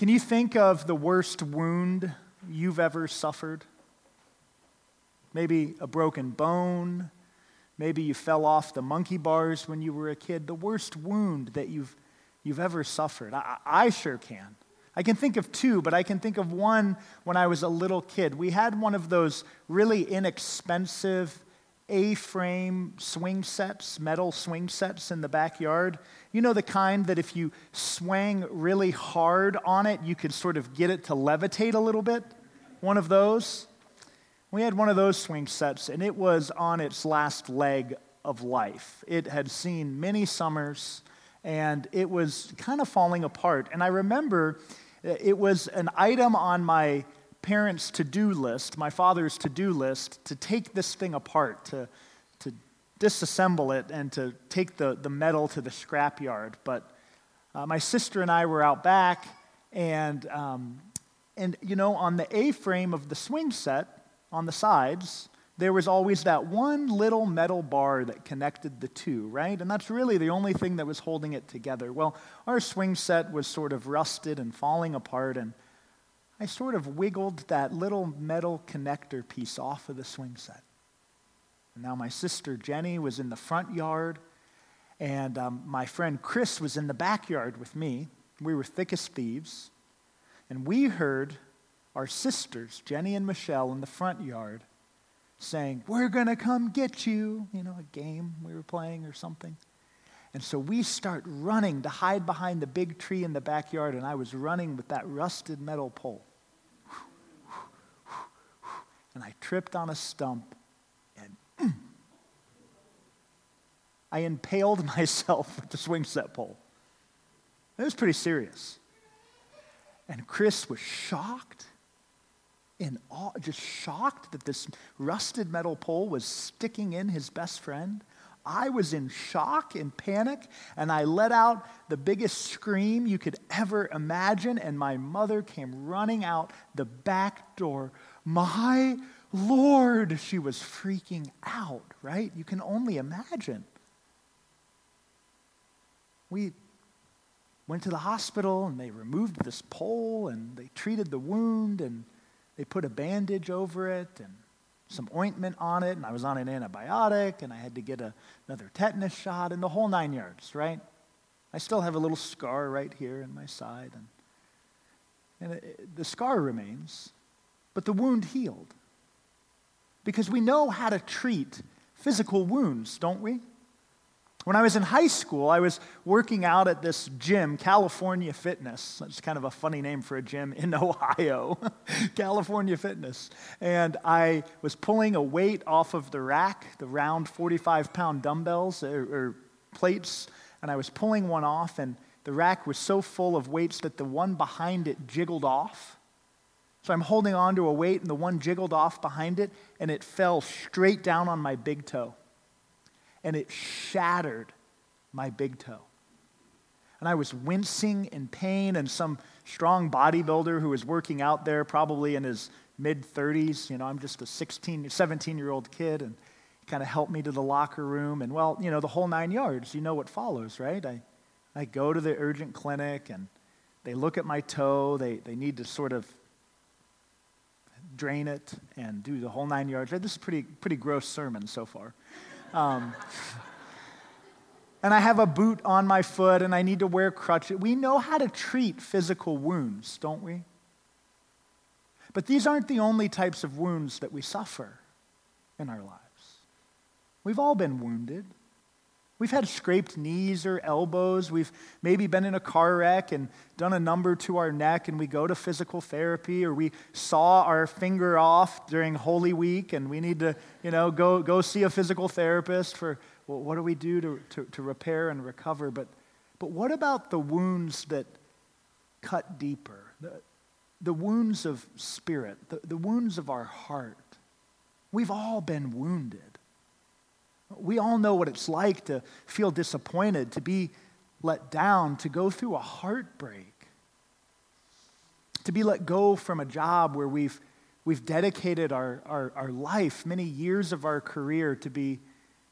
Can you think of the worst wound you've ever suffered? Maybe a broken bone. Maybe you fell off the monkey bars when you were a kid. The worst wound that you've, you've ever suffered. I, I sure can. I can think of two, but I can think of one when I was a little kid. We had one of those really inexpensive A frame swing sets, metal swing sets in the backyard. You know, the kind that if you swang really hard on it, you could sort of get it to levitate a little bit? One of those? We had one of those swing sets, and it was on its last leg of life. It had seen many summers, and it was kind of falling apart. And I remember uh, it was an item on my parents' to do list, my father's to do list, to take this thing apart, to to disassemble it and to take the, the metal to the scrapyard. But uh, my sister and I were out back, and, um, and you know, on the A frame of the swing set, on the sides, there was always that one little metal bar that connected the two, right? And that's really the only thing that was holding it together. Well, our swing set was sort of rusted and falling apart, and I sort of wiggled that little metal connector piece off of the swing set. And now my sister Jenny was in the front yard, and um, my friend Chris was in the backyard with me. We were thick as thieves. And we heard our sisters, Jenny and Michelle, in the front yard saying, We're going to come get you. You know, a game we were playing or something. And so we start running to hide behind the big tree in the backyard, and I was running with that rusted metal pole. And I tripped on a stump and mm, I impaled myself with the swing set pole. It was pretty serious. And Chris was shocked in awe, just shocked that this rusted metal pole was sticking in his best friend. I was in shock and panic, and I let out the biggest scream you could ever imagine, and my mother came running out the back door. My Lord, she was freaking out, right? You can only imagine. We went to the hospital and they removed this pole and they treated the wound and they put a bandage over it and some ointment on it and I was on an antibiotic and I had to get a, another tetanus shot and the whole nine yards, right? I still have a little scar right here in my side and, and it, the scar remains, but the wound healed because we know how to treat physical wounds, don't we? When I was in high school, I was working out at this gym, California Fitness. That's kind of a funny name for a gym in Ohio, California Fitness. And I was pulling a weight off of the rack, the round 45 pound dumbbells or, or plates, and I was pulling one off, and the rack was so full of weights that the one behind it jiggled off. So I'm holding on to a weight, and the one jiggled off behind it, and it fell straight down on my big toe. And it shattered my big toe. And I was wincing in pain, and some strong bodybuilder who was working out there, probably in his mid 30s, you know, I'm just a 16, 17 year old kid, and kind of helped me to the locker room. And well, you know, the whole nine yards, you know what follows, right? I, I go to the urgent clinic, and they look at my toe. They, they need to sort of drain it, and do the whole nine yards. This is pretty, pretty gross sermon so far. Um, and I have a boot on my foot, and I need to wear crutches. We know how to treat physical wounds, don't we? But these aren't the only types of wounds that we suffer in our lives. We've all been wounded. We've had scraped knees or elbows. We've maybe been in a car wreck and done a number to our neck, and we go to physical therapy, or we saw our finger off during Holy Week, and we need to, you know, go, go see a physical therapist for well, what do we do to, to, to repair and recover? But, but what about the wounds that cut deeper. The, the wounds of spirit, the, the wounds of our heart. We've all been wounded. We all know what it's like to feel disappointed, to be let down, to go through a heartbreak, to be let go from a job where we've, we've dedicated our, our, our life, many years of our career, to be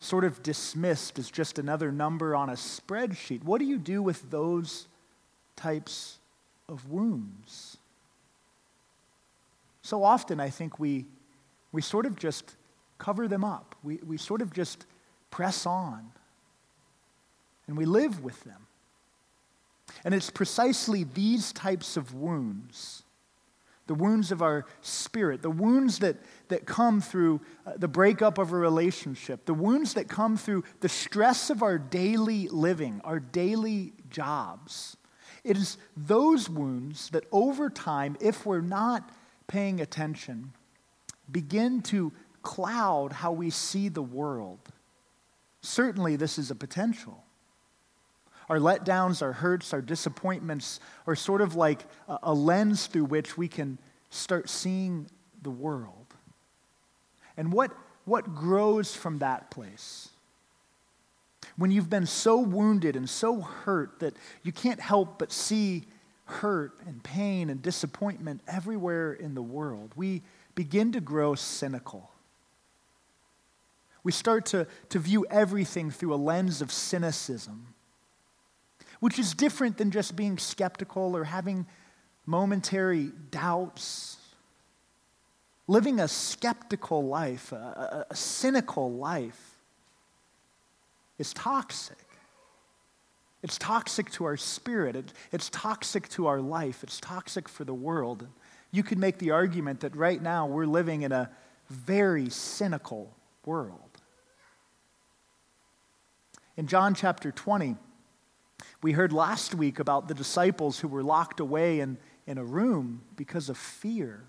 sort of dismissed as just another number on a spreadsheet. What do you do with those types of wounds? So often, I think we, we sort of just cover them up. We, we sort of just press on and we live with them. And it's precisely these types of wounds the wounds of our spirit, the wounds that, that come through uh, the breakup of a relationship, the wounds that come through the stress of our daily living, our daily jobs. It is those wounds that over time, if we're not paying attention, begin to cloud how we see the world. Certainly, this is a potential. Our letdowns, our hurts, our disappointments are sort of like a, lens through which we can start seeing the world. And what, what grows from that place? When you've been so wounded and so hurt that you can't help but see hurt and pain and disappointment everywhere in the world, we begin to grow cynical. We start to, to view everything through a lens of cynicism, which is different than just being skeptical or having momentary doubts. Living a skeptical life, a, a, a cynical life, is toxic. It's toxic to our spirit. It, it's toxic to our life. It's toxic for the world. You could make the argument that right now we're living in a very cynical world. In John chapter 20, we heard last week about the disciples who were locked away in, in a room because of fear,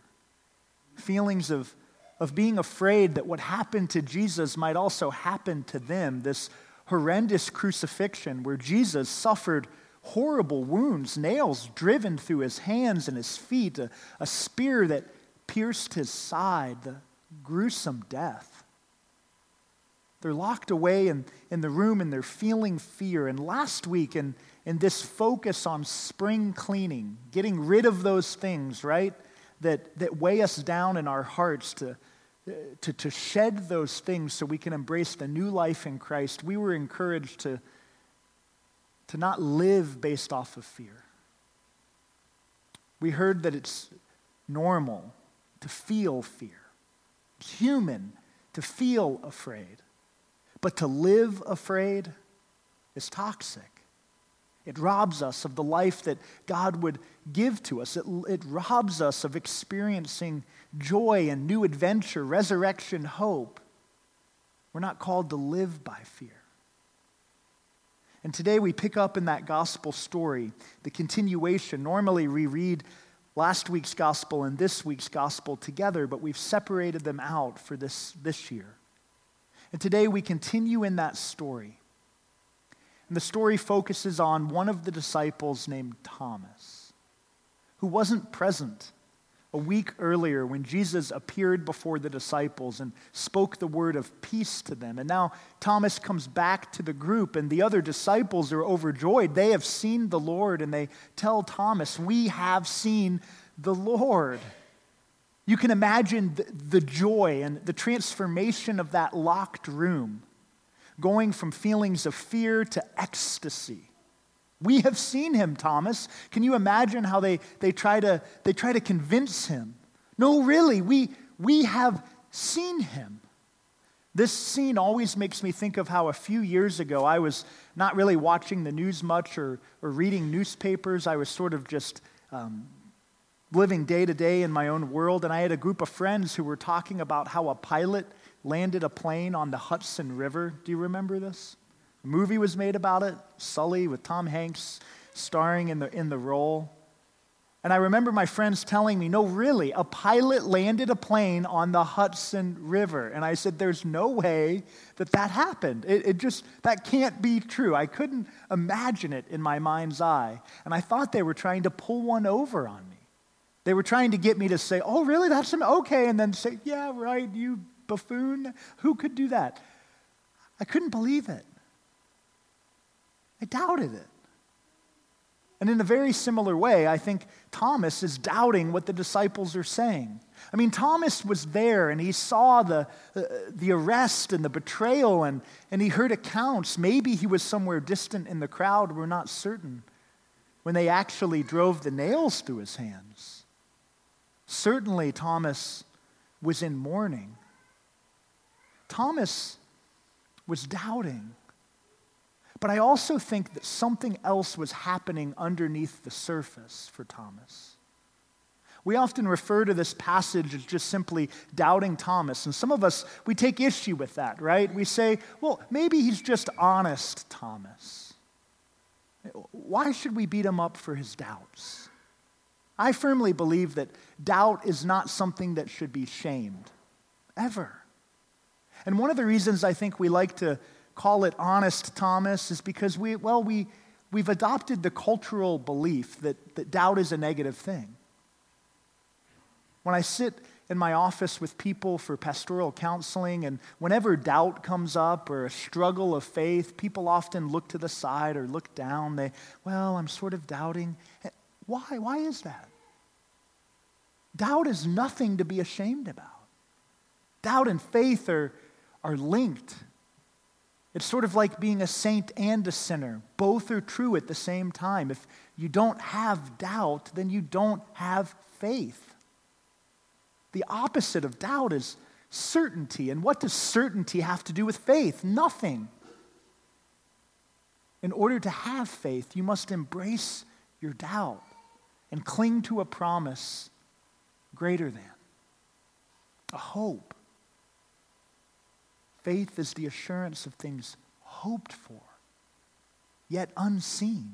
feelings of, of being afraid that what happened to Jesus might also happen to them. This horrendous crucifixion where Jesus suffered horrible wounds, nails driven through his hands and his feet, a, a spear that pierced his side, the gruesome death. They're locked away in, in the room and they're feeling fear. And last week, in, in this focus on spring cleaning, getting rid of those things, right, that, that weigh us down in our hearts to, to, to shed those things so we can embrace the new life in Christ, we were encouraged to, to not live based off of fear. We heard that it's normal to feel fear, it's human to feel afraid, but to live afraid is toxic. It robs us of the life that God would give to us. It, it robs us of experiencing joy and new adventure, resurrection, hope. We're not called to live by fear. And today we pick up in that gospel story, the continuation. Normally we read last week's gospel and this week's gospel together, but we've separated them out for this, this year. And today we continue in that story. And the story focuses on one of the disciples named Thomas, who wasn't present a week earlier when Jesus appeared before the disciples and spoke the word of peace to them. And now Thomas comes back to the group, and the other disciples are overjoyed. They have seen the Lord, and they tell Thomas, We have seen the Lord. You can imagine the, the joy and the transformation of that locked room going from feelings of fear to ecstasy. We have seen him, Thomas. Can you imagine how they, they, try, to, they try to convince him? No, really, we, we have seen him. This scene always makes me think of how a few years ago I was not really watching the news much or, or reading newspapers. I was sort of just um, living day to day in my own world. And I had a group of friends who were talking about how a pilot landed a plane on the Hudson River. Do you remember this? A movie was made about it, Sully with Tom Hanks starring in the, in the role. And I remember my friends telling me, no, really, a pilot landed a plane on the Hudson River. And I said, there's no way that that happened. It, it, just, that can't be true. I couldn't imagine it in my mind's eye. And I thought they were trying to pull one over on me. They were trying to get me to say, oh, really? That's an okay. And then say, yeah, right, you buffoon. Who could do that? I couldn't believe it. I doubted it. And in a very similar way, I think Thomas is doubting what the disciples are saying. I mean, Thomas was there and he saw the, uh, the arrest and the betrayal and, and he heard accounts. Maybe he was somewhere distant in the crowd, we're not certain, when they actually drove the nails through his hands. Certainly, Thomas was in mourning. Thomas was doubting. But I also think that something else was happening underneath the surface for Thomas. We often refer to this passage as just simply doubting Thomas. And some of us, we take issue with that, right? We say, well, maybe he's just honest, Thomas. Why should we beat him up for his doubts? I firmly believe that doubt is not something that should be shamed, ever. And one of the reasons I think we like to call it honest Thomas is because we, well, we, we've adopted the cultural belief that, that doubt is a negative thing. When I sit in my office with people for pastoral counseling, and whenever doubt comes up or a struggle of faith, people often look to the side or look down. They, well, I'm sort of doubting. Why? Why is that? Doubt is nothing to be ashamed about. Doubt and faith are, are linked. It's sort of like being a saint and a sinner. Both are true at the same time. If you don't have doubt, then you don't have faith. The opposite of doubt is certainty. And what does certainty have to do with faith? Nothing. In order to have faith, you must embrace your doubt and cling to a promise greater than, a hope Faith is the assurance of things hoped for, yet unseen.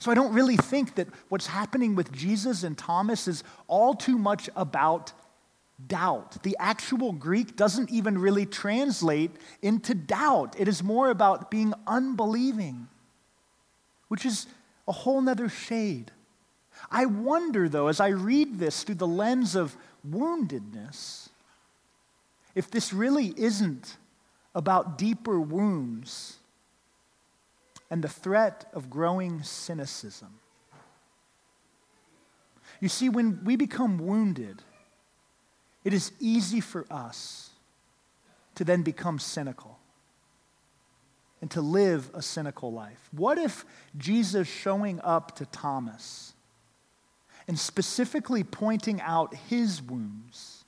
So I don't really think that what's happening with Jesus and Thomas is all too much about doubt. The actual Greek doesn't even really translate into doubt, it is more about being unbelieving, which is a whole nother shade. I wonder, though, as I read this through the lens of woundedness, if this really isn't about deeper wounds and the threat of growing cynicism. You see, when we become wounded, it is easy for us to then become cynical and to live a cynical life. What if Jesus showing up to Thomas and specifically pointing out his wounds?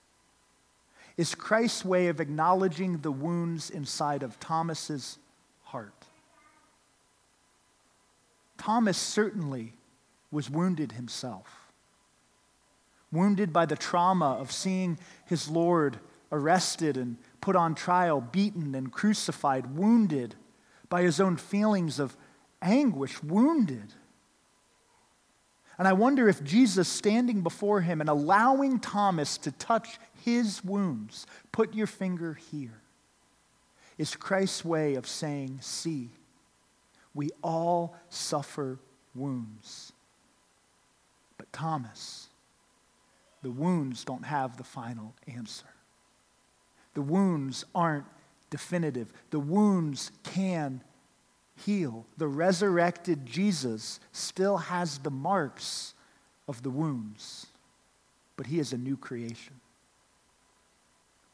is Christ's way of acknowledging the wounds inside of Thomas's heart. Thomas certainly was wounded himself. Wounded by the trauma of seeing his Lord arrested and put on trial, beaten and crucified, wounded by his own feelings of anguish, wounded and I wonder if Jesus standing before him and allowing Thomas to touch his wounds, put your finger here, is Christ's way of saying, See, we all suffer wounds. But Thomas, the wounds don't have the final answer. The wounds aren't definitive. The wounds can heal. The resurrected Jesus still has the marks of the wounds, but he is a new creation.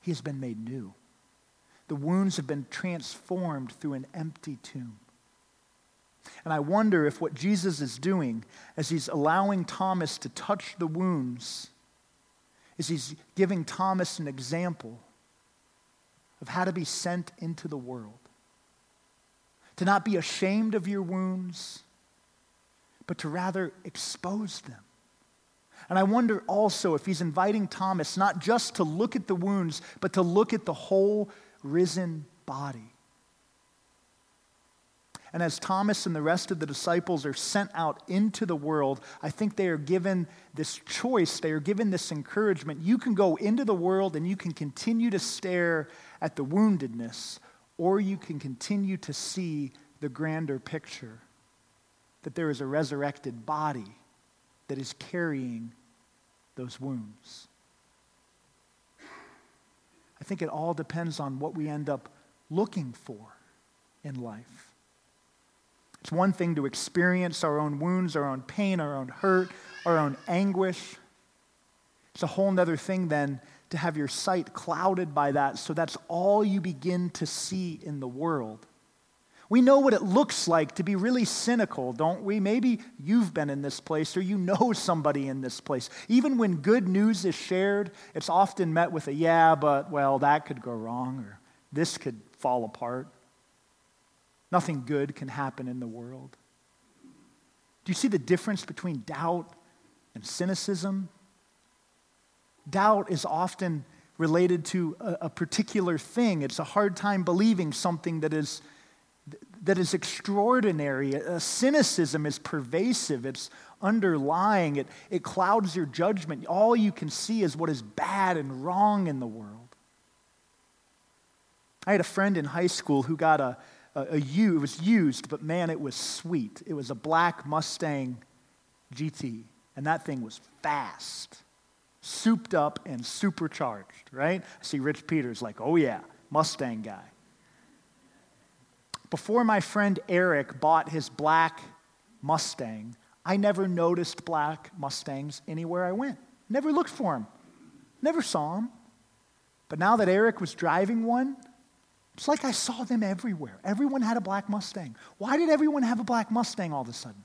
He has been made new. The wounds have been transformed through an empty tomb. And I wonder if what Jesus is doing as he's allowing Thomas to touch the wounds is he's giving Thomas an example of how to be sent into the world to not be ashamed of your wounds, but to rather expose them. And I wonder also if he's inviting Thomas not just to look at the wounds, but to look at the whole risen body. And as Thomas and the rest of the disciples are sent out into the world, I think they are given this choice, they are given this encouragement. You can go into the world and you can continue to stare at the woundedness, or you can continue to see the grander picture that there is a resurrected body that is carrying those wounds. I think it all depends on what we end up looking for in life. It's one thing to experience our own wounds, our own pain, our own hurt, our own anguish. It's a whole other thing then to have your sight clouded by that, so that's all you begin to see in the world. We know what it looks like to be really cynical, don't we? Maybe you've been in this place or you know somebody in this place. Even when good news is shared, it's often met with a yeah, but well, that could go wrong or this could fall apart. Nothing good can happen in the world. Do you see the difference between doubt and cynicism? Doubt is often related to a, a particular thing. It's a hard time believing something that is that is extraordinary. A cynicism is pervasive, it's underlying, it, it clouds your judgment. All you can see is what is bad and wrong in the world. I had a friend in high school who got a, a, a U, it was used, but man, it was sweet. It was a black Mustang GT, and that thing was fast, souped up, and supercharged, right? I see Rich Peters like, oh yeah, Mustang guy. Before my friend Eric bought his black Mustang, I never noticed black Mustangs anywhere I went. Never looked for them. Never saw them. But now that Eric was driving one, it's like I saw them everywhere. Everyone had a black Mustang. Why did everyone have a black Mustang all of a sudden?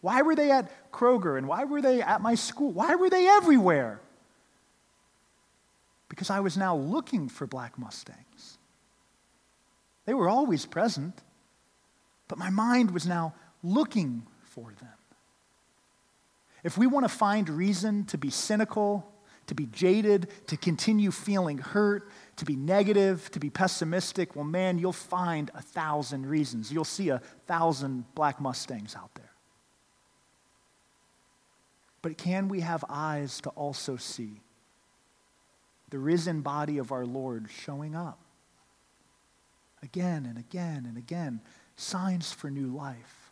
Why were they at Kroger and why were they at my school? Why were they everywhere? Because I was now looking for black Mustangs. They were always present, but my mind was now looking for them. If we want to find reason to be cynical, to be jaded, to continue feeling hurt, to be negative, to be pessimistic, well, man, you'll find a thousand reasons. You'll see a thousand black Mustangs out there. But can we have eyes to also see the risen body of our Lord showing up? again and again and again, signs for new life.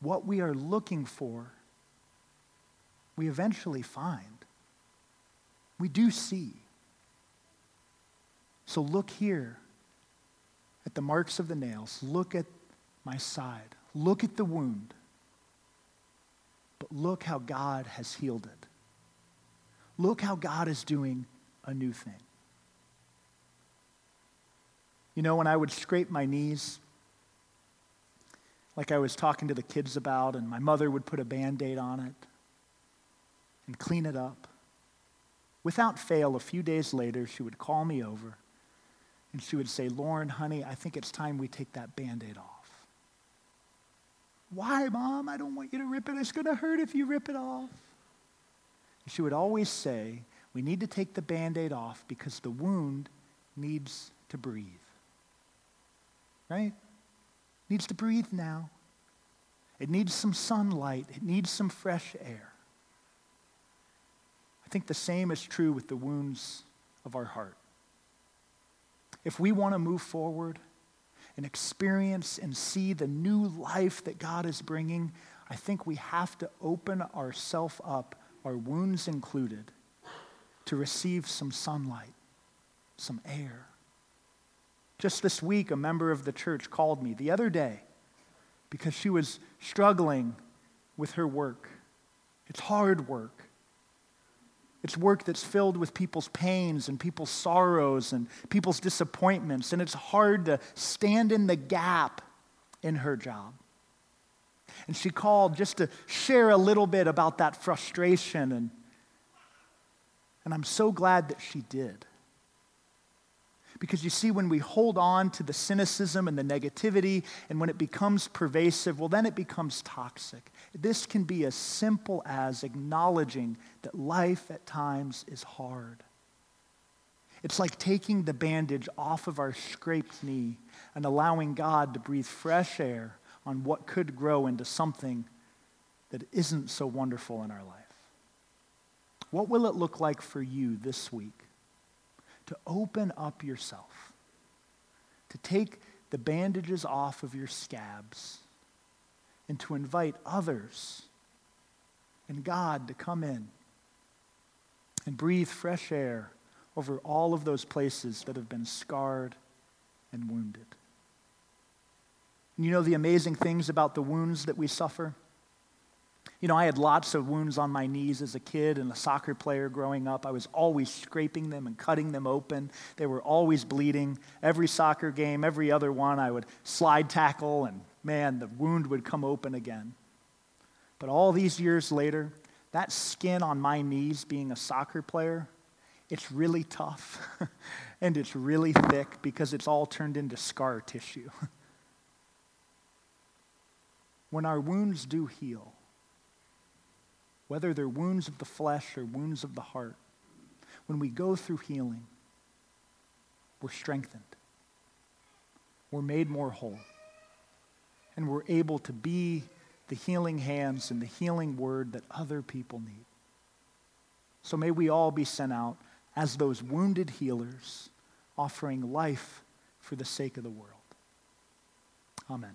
What we are looking for, we eventually find. We do see. So look here at the marks of the nails. Look at my side. Look at the wound. But look how God has healed it. Look how God is doing a new thing. You know, when I would scrape my knees, like I was talking to the kids about, and my mother would put a band aid on it and clean it up. Without fail, a few days later, she would call me over and she would say, Lorne, honey, I think it's time we take that band aid off. Why, Mom? I don't want you to rip it. It's going to hurt if you rip it off. She would always say, We need to take the band aid off because the wound needs to breathe right? Needs to breathe now. It needs some sunlight. It needs some fresh air. I think the same is true with the wounds of our heart. If we want to move forward and experience and see the new life that God is bringing, I think we have to open ourselves up, our wounds included, to receive some sunlight, some air. Just this week, a member of the church called me the other day because she was struggling with her work. It's hard work. It's work that's filled with people's pains and people's sorrows and people's disappointments, and it's hard to stand in the gap in her job. And she called just to share a little bit about that frustration, and, and I'm so glad that she did. Because you see, when we hold on to the cynicism and the negativity, and when it becomes pervasive, well, then it becomes toxic. This can be as simple as acknowledging that life at times is hard. It's like taking the bandage off of our scraped knee and allowing God to breathe fresh air on what could grow into something that isn't so wonderful in our life. What will it look like for you this week to open up yourself, to take the bandages off of your scabs, and to invite others and God to come in and breathe fresh air over all of those places that have been scarred and wounded? You know the amazing things about the wounds that we suffer? You know, I had lots of wounds on my knees as a kid and a soccer player growing up. I was always scraping them and cutting them open. They were always bleeding. Every soccer game, every other one, I would slide tackle, and man, the wound would come open again. But all these years later, that skin on my knees, being a soccer player, it's really tough and it's really thick because it's all turned into scar tissue. when our wounds do heal, whether they're wounds of the flesh or wounds of the heart, when we go through healing, we're strengthened. We're made more whole. And we're able to be the healing hands and the healing word that other people need. So may we all be sent out as those wounded healers, offering life for the sake of the world. Amen.